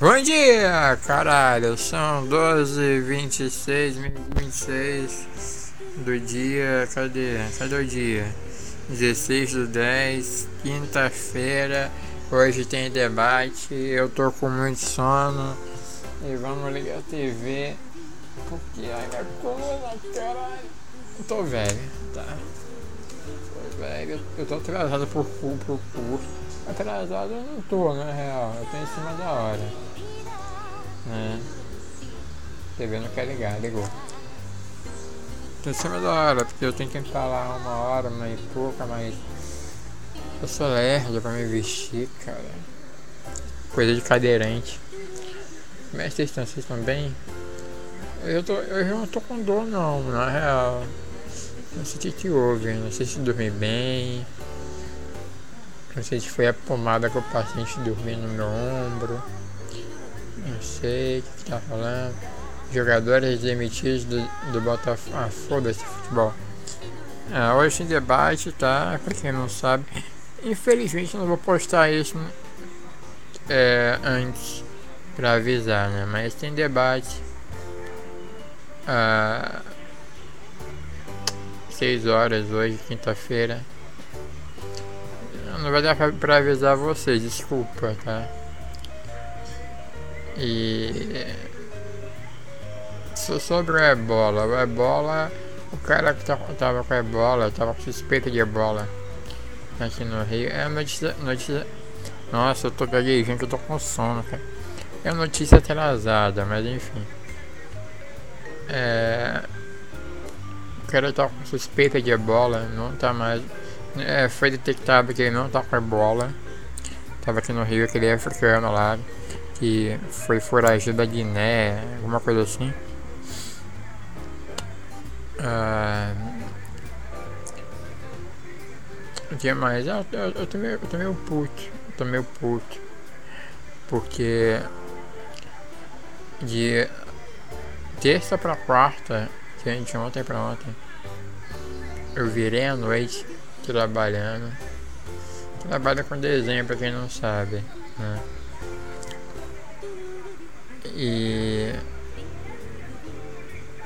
Bom dia, caralho. São 12 26 26 do dia. Cadê? Cadê o dia? 16 do 10, quinta-feira. Hoje tem debate. Eu tô com muito sono. E vamos ligar a TV. Porque ai minha coluna, caralho. Eu tô velho, tá? Tô velho. Eu tô atrasado por, por, por curso. Atrasado eu não tô, na real. Eu tô em cima da hora. Né? TV não quer ligar, ligou. Tô em cima da hora, porque eu tenho que entrar lá uma hora, uma e pouca, mas. Eu sou lerdo pra me vestir, cara. Coisa de cadeirante. É que vocês estão? Vocês bem? Eu, tô, eu não tô com dor não, na real. Não sei o que, houve, não sei se dormi bem. Não sei se foi a pomada que o paciente dormiu no meu ombro. Não sei o que, que tá falando. Jogadores demitidos do, do Botafogo. Ah, foda-se futebol. Ah, hoje tem debate, tá? Pra quem não sabe. Infelizmente não vou postar isso é, antes pra avisar, né? Mas tem debate. Ah, 6 horas hoje, quinta-feira. Não vai dar pra, pra avisar vocês, desculpa, tá? E sobre o ebola, o ebola, o cara que tava com ebola, tava com suspeita de ebola aqui no Rio, é notícia, notícia nossa, eu tô gaguejando eu tô com sono, cara. É notícia atrasada, mas enfim. É, o cara tava com suspeita de ebola, não tá mais é, foi detectado que ele não tá com ebola. Tava aqui no Rio, aquele africano lá, que foi foragido da Guiné, alguma coisa assim. Ah, o que mais? Ah, eu, eu, tô meio, eu tô meio puto. Eu tô meio puto. Porque de terça pra quarta, gente ontem pra ontem, eu virei à noite trabalhando. Trabalha com desenho pra quem não sabe. Né? E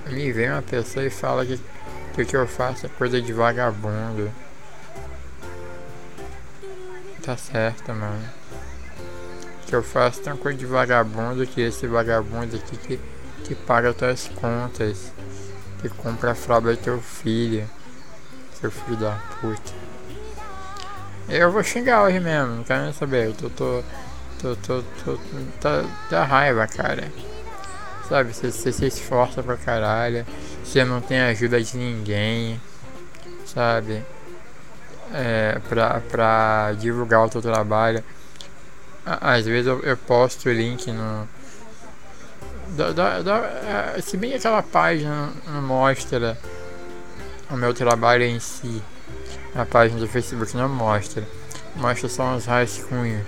me vem uma pessoa e fala que, que o que eu faço é coisa de vagabundo. Tá certo, mano. O que eu faço é uma coisa de vagabundo que esse vagabundo aqui que, que paga tuas contas. Que compra a fralda do teu filho seu filho da puta. Eu vou xingar hoje mesmo, não quero nem saber. Eu tô. tô. Tô. tô. tô. tá, raiva, cara. Sabe, você, você se esforça pra caralho. Você não tem ajuda de ninguém. Sabe? É, pra, pra divulgar o teu trabalho. Às vezes eu, eu posto o link no. Da, da, da, é, se bem que aquela página não mostra o meu trabalho em si. A página do Facebook não mostra. Mostra só uns rascunhos.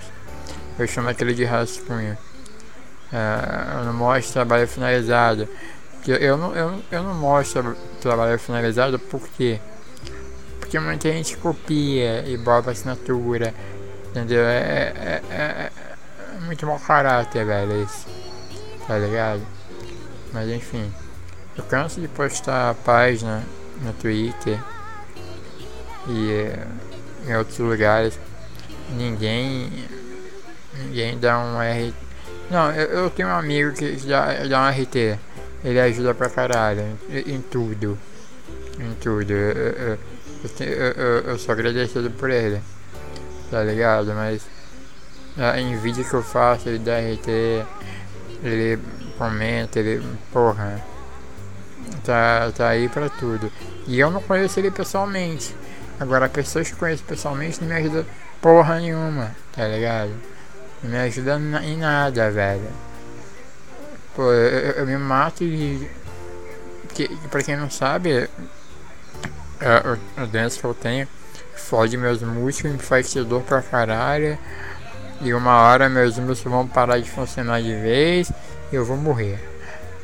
Eu chamo aquele de rascunho. É, não mostra trabalho finalizado. Eu, não, eu, eu não mostro trabalho finalizado porque porque muita gente copia e bota assinatura. Entendeu? É, é, é, é, é muito mau caráter, velho, isso. Tá ligado? Mas enfim. Eu canso de postar a página no Twitter e eh, em outros lugares. Ninguém. Ninguém dá um R. Não, eu, eu tenho um amigo que dá, dá um RT. Ele ajuda pra caralho. Em, em tudo. Em tudo. Eu, eu, eu, eu, sou agradecido por ele. Tá ligado? Mas. Ah, em vídeo que eu faço, ele dá RT. Ele comenta, ele. Porra tá, tá aí pra tudo. E eu não conheço ele pessoalmente. Agora, pessoas que conheço pessoalmente não me ajudam porra nenhuma, tá ligado? Não me ajuda em nada, velho. Pô, eu, eu me mato e. Que, pra quem não sabe, é, a doença que eu tenho fode meus músculos, me faz ter dor pra caralho. E uma hora meus músculos vão parar de funcionar de vez e eu vou morrer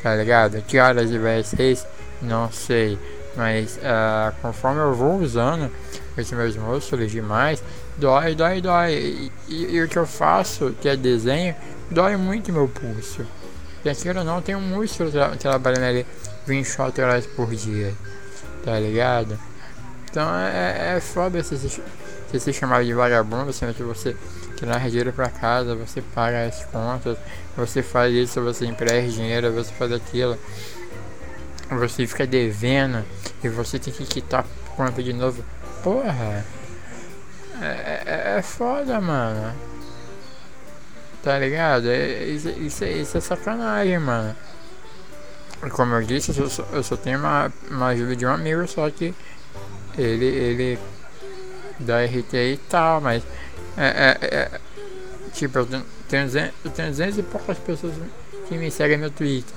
tá ligado? Que horas vai ser? Não sei. Mas uh, conforme eu vou usando os meus músculos demais, dói, dói, dói. E, e, e, o que eu faço, que é desenho, dói muito meu pulso. E aquilo ou não um músculo tra trabalhando ali 24 horas por dia. Tá ligado? Então é, é foda se, se, se se chamar de vagabundo, sendo que você traz dinheiro pra casa, você paga as contas, você faz isso, você empresta dinheiro, você faz aquilo. Você fica devendo e você tem que quitar conta de novo. Porra! É, é, é foda, mano. Tá ligado? É, isso, isso, isso é sacanagem, mano. Como eu disse, eu só, eu só tenho uma, uma ajuda de um amigo, só que ele, ele dá RT e tal, mas é, é, é tipo, eu tenho, tenho 200 e poucas pessoas que me seguem no Twitter.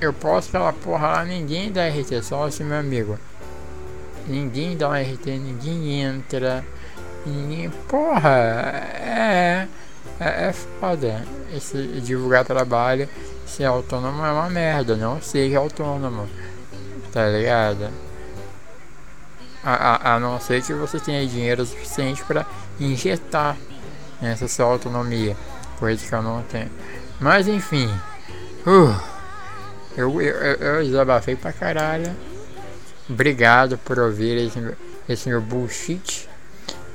Eu posto aquela porra lá, ninguém dá RT, só esse meu amigo. Ninguém dá um RT, ninguém entra. Ninguém. Porra, é. É, é foda. Esse divulgar trabalho, ser autônomo é uma merda. Não seja autônomo. Tá ligado? A, a, a não ser que você tenha dinheiro suficiente para injetar nessa sua autonomia. Coisa que eu não tenho. Mas enfim. Uh, eu, eu, eu desabafei pra caralho. Obrigado por ouvir esse, esse meu bullshit.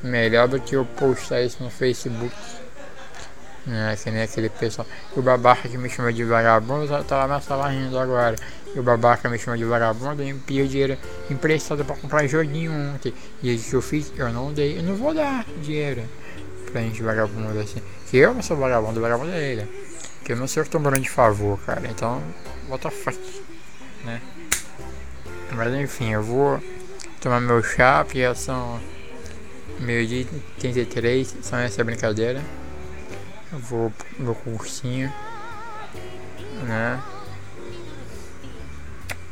Melhor do que eu postar isso no Facebook. Né, que nem aquele pessoal. O babaca que me chama de vagabundo tá lá na sala rindo agora. E o babaca me chama de vagabundo e me pediu dinheiro emprestado pra comprar joguinho ontem. E o que eu fiz? Eu não dei. Eu não vou dar dinheiro pra gente vagabundo assim. Que eu não sou vagabundo, vagabundo é ele. Que eu não sou tomando de favor, cara. Então, bota fuck, né? Mas enfim, eu vou tomar meu chá, porque já são meio dia 33, só essa brincadeira. Eu vou meu cursinho, né?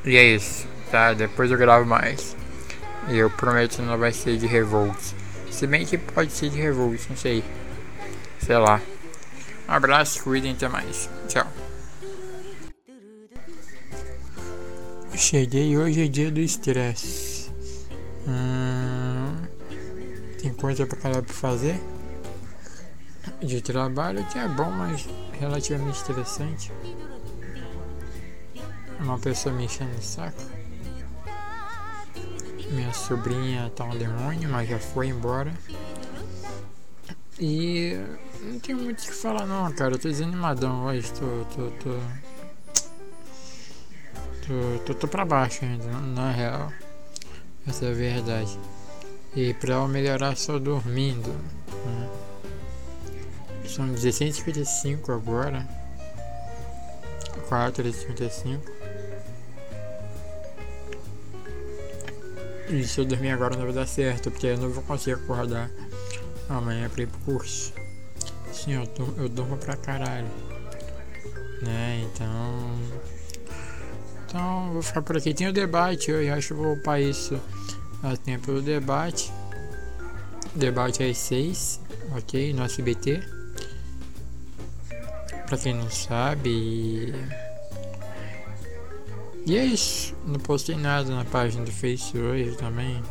E é isso, tá? Depois eu gravo mais. E eu prometo que não vai ser de Revolt. Se bem que pode ser de Revolt, não sei. Sei lá. Um abraço, cuidem, até mais. Tchau. Cheguei, hoje é dia do estresse. Hum, tem coisa pra caralho pra fazer. De trabalho que é bom, mas relativamente estressante. Uma pessoa me enchendo o saco. Minha sobrinha tá um demônio, mas já foi embora. E não tenho muito o que falar não, cara. Eu tô desanimadão hoje, tô. tô, tô Tô, tô, pra baixo ainda, na real. Essa é a verdade. E pra melhorar só dormindo. Né? São 16h55 agora. 4h55. E se eu dormir agora não vai dar certo, porque eu não vou conseguir acordar amanhã pra ir pro curso. Sim, eu, eu durmo pra caralho. Né, então então, vou ficar por aqui. Tem o debate, eu acho que vou upar isso a tempo do debate. Debate às 6, ok? No SBT. Pra quem não sabe. E... e é isso. Não postei nada na página do Face hoje também.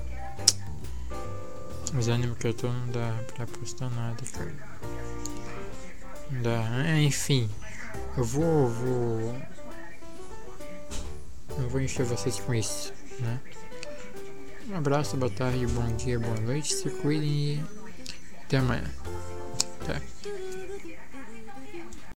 Os ânimos que eu tô não dá pra postar nada, cara. Não dá. Enfim. Eu vou. vou vou encher vocês com isso, né? Um abraço, boa tarde, bom dia, boa noite, se cuidem e até amanhã. Tá?